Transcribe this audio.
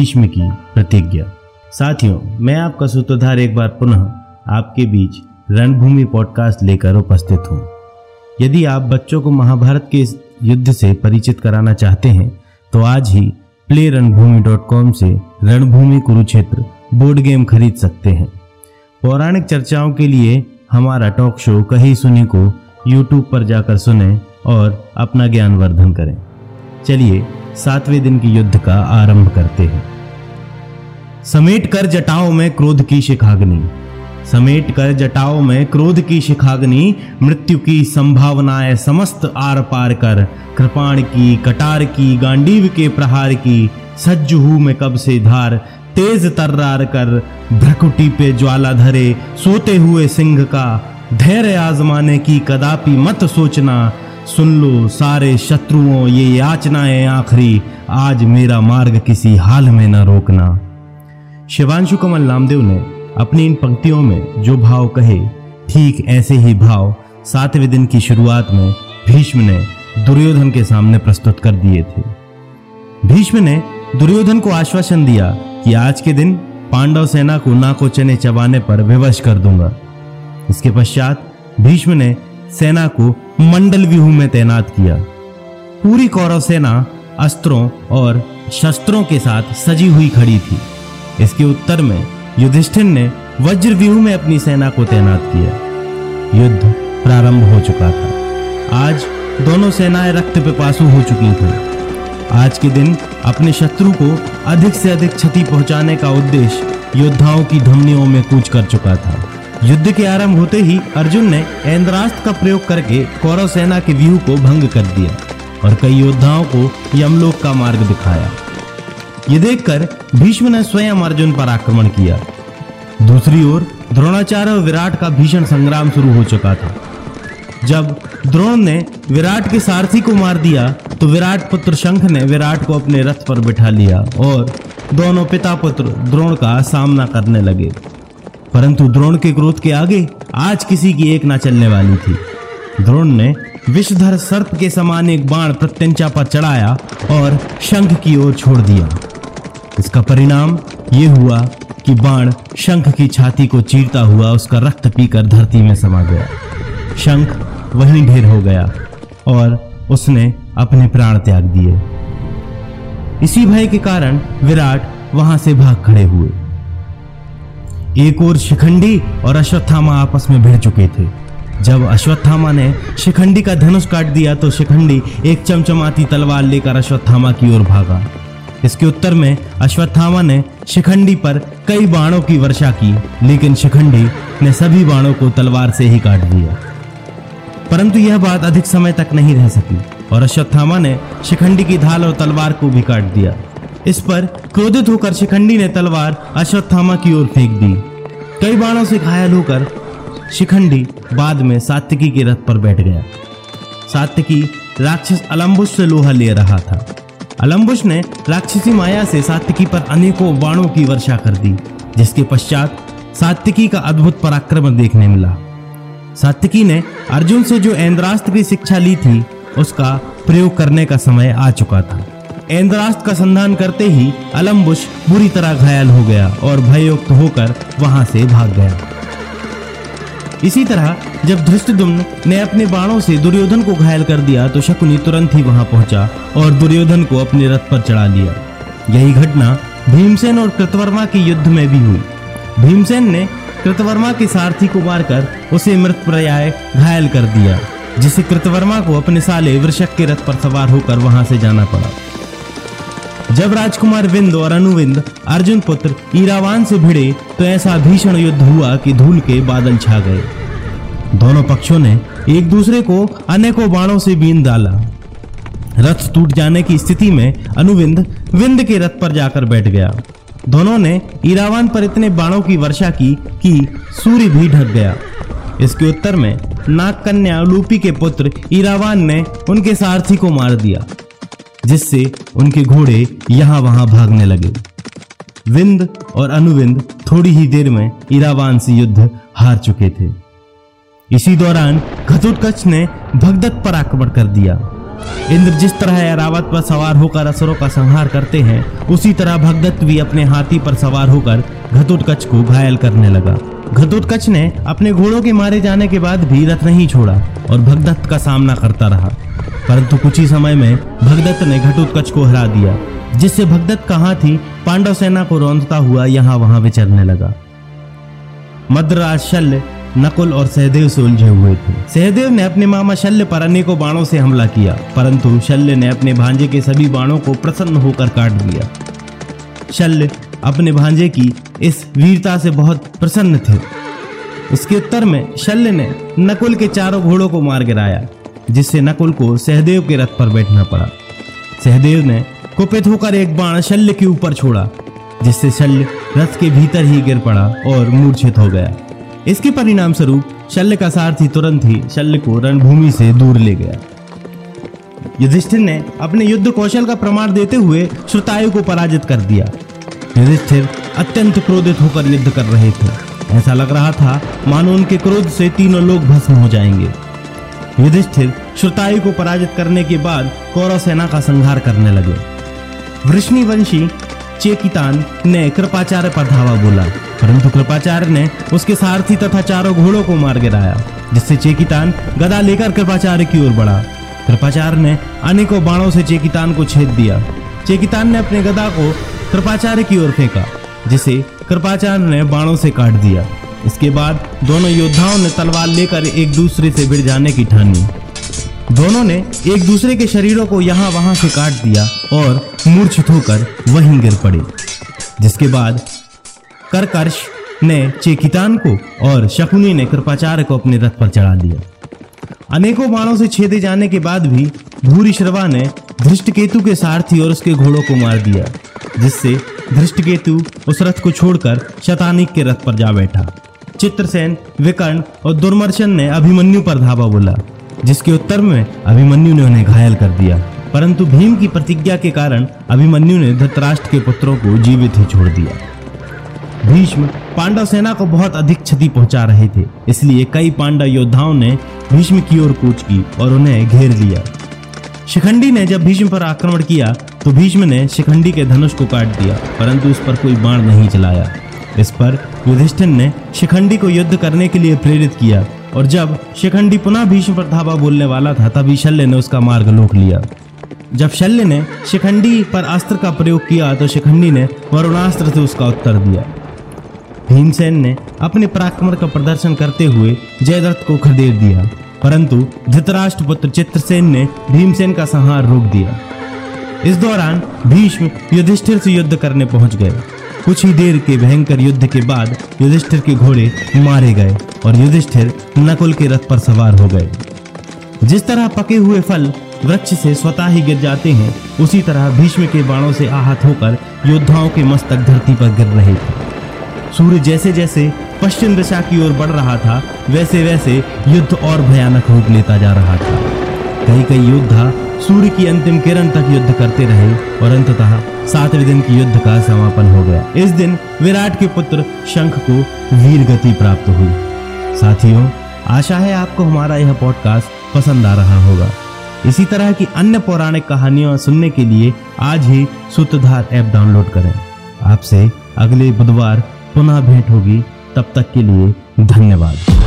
भीष्म की प्रतिज्ञा। साथियों, मैं आपका सूत्रधार एक बार पुनः आपके बीच रणभूमि पॉडकास्ट लेकर उपस्थित हूँ। यदि आप बच्चों को महाभारत के युद्ध से परिचित कराना चाहते हैं तो आज ही प्ले रणभूमि डॉट कॉम से रणभूमि कुरुक्षेत्र बोर्ड गेम खरीद सकते हैं। पौराणिक चर्चाओं के लिए हमारा टॉक शो कहीं सुनी को यूट्यूब पर जाकर सुने और अपना ज्ञान वर्धन करें। चलिए सातवें दिन की युद्ध का आरंभ करते हैं। समेट कर जटाओं में क्रोध की शिखाग्नि। समेट कर जटाओं में क्रोध की शिखाग्नि। मृत्यु की संभावनाएँ समस्त आर पार कर। कृपाण की, कटार की, गांडीव के प्रहार की। सज्ज हूँ मैं कब से धार। तेज तर्रार कर। भ्रकुटी पे ज्वाला धरे। सोते हुए सिंह का। धैर्य आजमाने की कदापि मत सोचना। सुन लो सारे शत्रुओं, ये याचनाएँ आखिरी। आज मेरा मार्ग किसी हाल में न रोकना। शिवांशु कमल नामदेव ने अपनी इन पंक्तियों में जो भाव कहे, ठीक ऐसे ही भाव सातवें दिन की शुरुआत में भीष्म ने दुर्योधन के सामने प्रस्तुत कर दिए थे। भीष्म ने दुर्योधन को आश्वासन दिया कि आज के दिन पांडव सेना को ना को चने चबाने पर विवश कर दूँगा। इसके पश्चात भीष्म ने सेना को मंडल व्यूह में तैनात किया। पूरी कौरव सेना अस्त्रों और शस्त्रों के साथ सजी हुई खड़ी थी। इसके उत्तर में युधिष्ठिर ने वज्र व्यूह में अपनी सेना को तैनात किया। युद्ध प्रारंभ हो चुका था। आज दोनों सेनाएँ रक्त पिपासु हो चुकी थीं। आज के दिन अपने शत्रु को अधिक से अधिक क्षति पहुँचाने का उद्देश्य योद्धाओं की धमनियों में कूच कर चुका था। युद्ध के आरंभ होते ही अर्जुन ने ऐन्द्रास्त्र का प्रयोग करके कौरव सेना के व्यूह को भंग कर दिया और कई योद्धाओं को यमलोक का मार्ग दिखाया। ये देखकर भीष्म ने स्वयं अर्जुन पर आक्रमण किया। दूसरी ओर द्रोणाचार्य और विराट का भीषण संग्राम शुरू हो चुका था। जब द्रोण ने विराट के सारथी को मार दिया तो विराट पुत्र शंख ने विराट को अपने रथ पर बिठा लिया और दोनों पिता पुत्र द्रोण का सामना करने लगे। परंतु द्रोण के क्रोध के आगे आज किसी की एक ना चलने वाली थी। द्रोण ने विषधर सर्प के समान एक बाण प्रत्यंचा पर चढ़ाया और शंख की ओर छोड़ दिया। इसका परिणाम ये हुआ कि बाण शंख की छाती को चीरता हुआ उसका रक्त पीकर धरती में समा गया। शंख वहीं ढेर हो गया और उसने अपने प्राण त्याग दिए। इसी भय के कारण विराट वहाँ से भाग खड़े हुए। एक और शिखंडी और अश्वत्थामा आपस में भिड़ चुके थे। जब अश्वत्थामा ने शिखंडी का धनुष काट दिया तो शिखंडी एक चमचमाती तलवार लेकर अश्वत्थामा की ओर भागा। इसके उत्तर में अश्वत्थामा ने शिखंडी पर कई बाणों की वर्षा की, लेकिन शिखंडी ने सभी बाणों को तलवार से ही काट दिया। परंतु यह बात अधिक समय तक नहीं रह सकी, और अश्वत्थामा ने शिखंडी की ढाल और तलवार को भी काट दिया। इस पर क्रोधित होकर शिखंडी ने तलवार अश्वत्थामा की ओर फेंक दी। कई बाणों से घायल होकर शिखंडी बाद में सात्विकी के रथ पर बैठ गया। सात्विकी राक्षस अलम्बुश से लोहा ले रहा था। अलम्बुश ने राक्षसी माया से सात्विकी पर अनेकों बाणों की वर्षा कर दी, जिसके पश्चात सात्विकी का अद्भुत पराक्रम देखने मिला। सात्विकी ने अर्जुन से जो ऐन्द्रास्त्र की शिक्षा ली थी, उसका प्रयोग करने का समय आ चुका था। ऐन्द्रास्त्र का संधान करते ही अलम्बुश बुरी तरह घायल हो गया और भययुक्त होकर वहाँ से भाग गया। इसी तरह जब धृष्टदुम्न ने अपने बाणों से दुर्योधन को घायल कर दिया तो शकुनी तुरंत ही वहाँ पहुँचा और दुर्योधन को अपने रथ पर चढ़ा लिया। यही घटना भीमसेन और कृतवर्मा के युद्ध में भी हुई। भीमसेन ने कृतवर्मा के सारथी को मारकर उसे मृत पर्याय घायल कर दिया, जिसे कृतवर्मा को अपने साले वृषक के रथ पर सवार होकर वहाँ से जाना पड़ा। जब राजकुमार विंद और अनुविंद अर्जुन पुत्र ईरावान से भिड़े तो ऐसा भीषण युद्ध हुआ कि धूल के बादल छा गए। दोनों पक्षों ने एक दूसरे को अनेकों बाणों से बीन डाला। रथ टूट जाने की स्थिति में अनुविंद विंद के रथ पर जाकर बैठ गया। दोनों ने ईरावान पर इतने बाणों की वर्षा की कि सूर्य भी ढक गया। इसके उत्तर में नागकन्या लूपी के पुत्र ईरावान ने उनके सारथी को मार दिया। जिससे उनके घोड़े यहाँ वहाँ भागने लगे। विंद और अनुविंद थोड़ी ही देर में इरावान से युद्ध हार चुके थे। इसी दौरान घटोत्कच ने भगदत्त पर आक्रमण कर दिया। इंद्र जिस तरह ऐरावत पर सवार होकर असुरों का संहार करते हैं, उसी तरह भगदत्त भी अपने हाथी पर सवार होकर घटोत्कच को घायल करने लगा। घटोत्कच ने अपने घोड़ों के मारे जाने के बाद भी रथ नहीं छोड़ा और भगदत्त का सामना करता रहा। परंतु कुछ ही समय में भगदत्त ने घटोत्कच को हरा दिया, जिससे भगदत्त का हाथी पांडव सेना को रौंदता हुआ यहाँ वहाँ विचरने लगा। मद्राज शल्य, नकुल और सहदेव से उलझे हुए थे। सहदेव ने अपने मामा शल्य पर अनेकों बाणों से हमला किया, परंतु शल्य ने अपने भांजे के सभी बाणों को प्रसन्न होकर काट दिया। शल्य अपने भांजे की इस वीरता से बहुत प्रसन्न थे। इसके उत्तर में शल्य ने नकुल के चारों घोड़ों को मार गिराया। जिससे नकुल को सहदेव के रथ पर बैठना पड़ा। सहदेव ने कुपित होकर एक बाण शल्य के ऊपर छोड़ा, जिससे शल्य रथ के भीतर ही गिर पड़ा और मूर्छित हो गया। इसके परिणाम स्वरूप शल्य का सारथी तुरंत ही शल्य को रणभूमि से दूर ले गया। युधिष्ठिर ने अपने युद्ध कौशल का प्रमाण देते हुए श्रुतायु को पराजित कर दिया। युधिष्ठिर अत्यंत क्रोधित होकर युद्ध कर रहे थे। ऐसा लग रहा था मानो उनके क्रोध से तीनों लोग भस्म हो जाएँगे। युधिष्ठिर श्रुतायु को पराजित करने के बाद कौरव सेना का संहार करने लगे। वृष्णिवंशी चेकितान ने कृपाचार्य पर धावा बोला, परंतु कृपाचार्य ने उसके सारथी तथा चारों घोड़ों को मार गिराया, जिससे चेकितान गदा लेकर कृपाचार्य की ओर बढ़ा। कृपाचार्य ने अनेकों बाणों से चेकितान को छेद दिया। चेकितान ने अपने गदा को कृपाचार्य की ओर फेंका, जिसे कृपाचार्य ने बाणों से काट दिया। इसके बाद दोनों योद्धाओं ने तलवार लेकर एक दूसरे से भिड़ जाने की ठानी। दोनों ने एक दूसरे के शरीरों को यहाँ वहाँ से काट दिया और मूर्छित होकर वहीं गिर पड़े, जिसके बाद करकर्ष ने चेकितान को और शकुनी ने कृपाचार्य को अपने रथ पर चढ़ा दिया। अनेकों बाणों से छेदे जाने के बाद भी भूरी श्रवा ने धृष्टकेतु के सारथी और उसके घोड़ों को मार दिया, जिससे धृष्टकेतु उस रथ को छोड़कर शतानिक के रथ पर जा बैठा। चित्रसेन, विकर्ण और दुर्मर्शन ने अभिमन्यु पर धावा बोला, जिसके उत्तर में अभिमन्यु ने उन्हें घायल कर दिया। परंतु भीम की प्रतिज्ञा के कारण अभिमन्यु ने धृतराष्ट्र के पुत्रों को जीवित ही छोड़ दिया। भीष्म पांडव सेना को बहुत अधिक क्षति पहुँचा रहे थे, इसलिए कई पांडव योद्धाओं ने भीष्म की ओर कूच की और उन्हें घेर लिया। शिखंडी ने जब भीष्म पर आक्रमण किया तो भीष्म ने शिखंडी के धनुष को काट दिया, परंतु उस पर कोई बाण नहीं चलाया। इस पर युधिष्ठिर ने शिखंडी को युद्ध करने के लिए प्रेरित किया, और जब शिखंडी पुनः भीष्म पर धावा बोलने वाला था, तभी शल्य ने उसका मार्ग रोक लिया। जब शल्य ने शिखंडी पर अस्त्र का प्रयोग किया तो शिखंडी ने वरुणास्त्र से उसका उत्तर दिया। भीमसेन ने अपने पराक्रम का प्रदर्शन करते हुए जयद्रथ को खदेड़ दिया, परंतु धृतराष्ट्र पुत्र चित्रसेन ने भीमसेन का संहार रोक दिया। इस दौरान भीष्म युधिष्ठिर से युद्ध करने पहुँच गए। कुछ ही देर के भयंकर युद्ध के बाद युधिष्ठिर के घोड़े मारे गए और युधिष्ठिर नकुल के रथ पर सवार हो गए। जिस तरह पके हुए फल वृक्ष से स्वतः ही गिर जाते हैं, उसी तरह भीष्म के बाणों से आहत होकर योद्धाओं के मस्तक धरती पर गिर रहे थे। सूर्य जैसे जैसे पश्चिम दिशा की ओर बढ़ रहा था वैसे वैसे युद्ध और भयानक रूप लेता जा रहा था। कई कई योद्धा सूर्य की अंतिम किरण तक युद्ध करते रहे और अंततः सातवें दिन की युद्ध का समापन हो गया। इस दिन विराट के पुत्र शंख को वीर गति प्राप्त हुई। साथियों, आशा है आपको हमारा यह पॉडकास्ट पसंद आ रहा होगा। इसी तरह की अन्य पौराणिक कहानियाँ सुनने के लिए आज ही सूत्रधार ऐप डाउनलोड करें। आपसे अगले बुधवार पुनः भेंट होगी। तब तक के लिए धन्यवाद।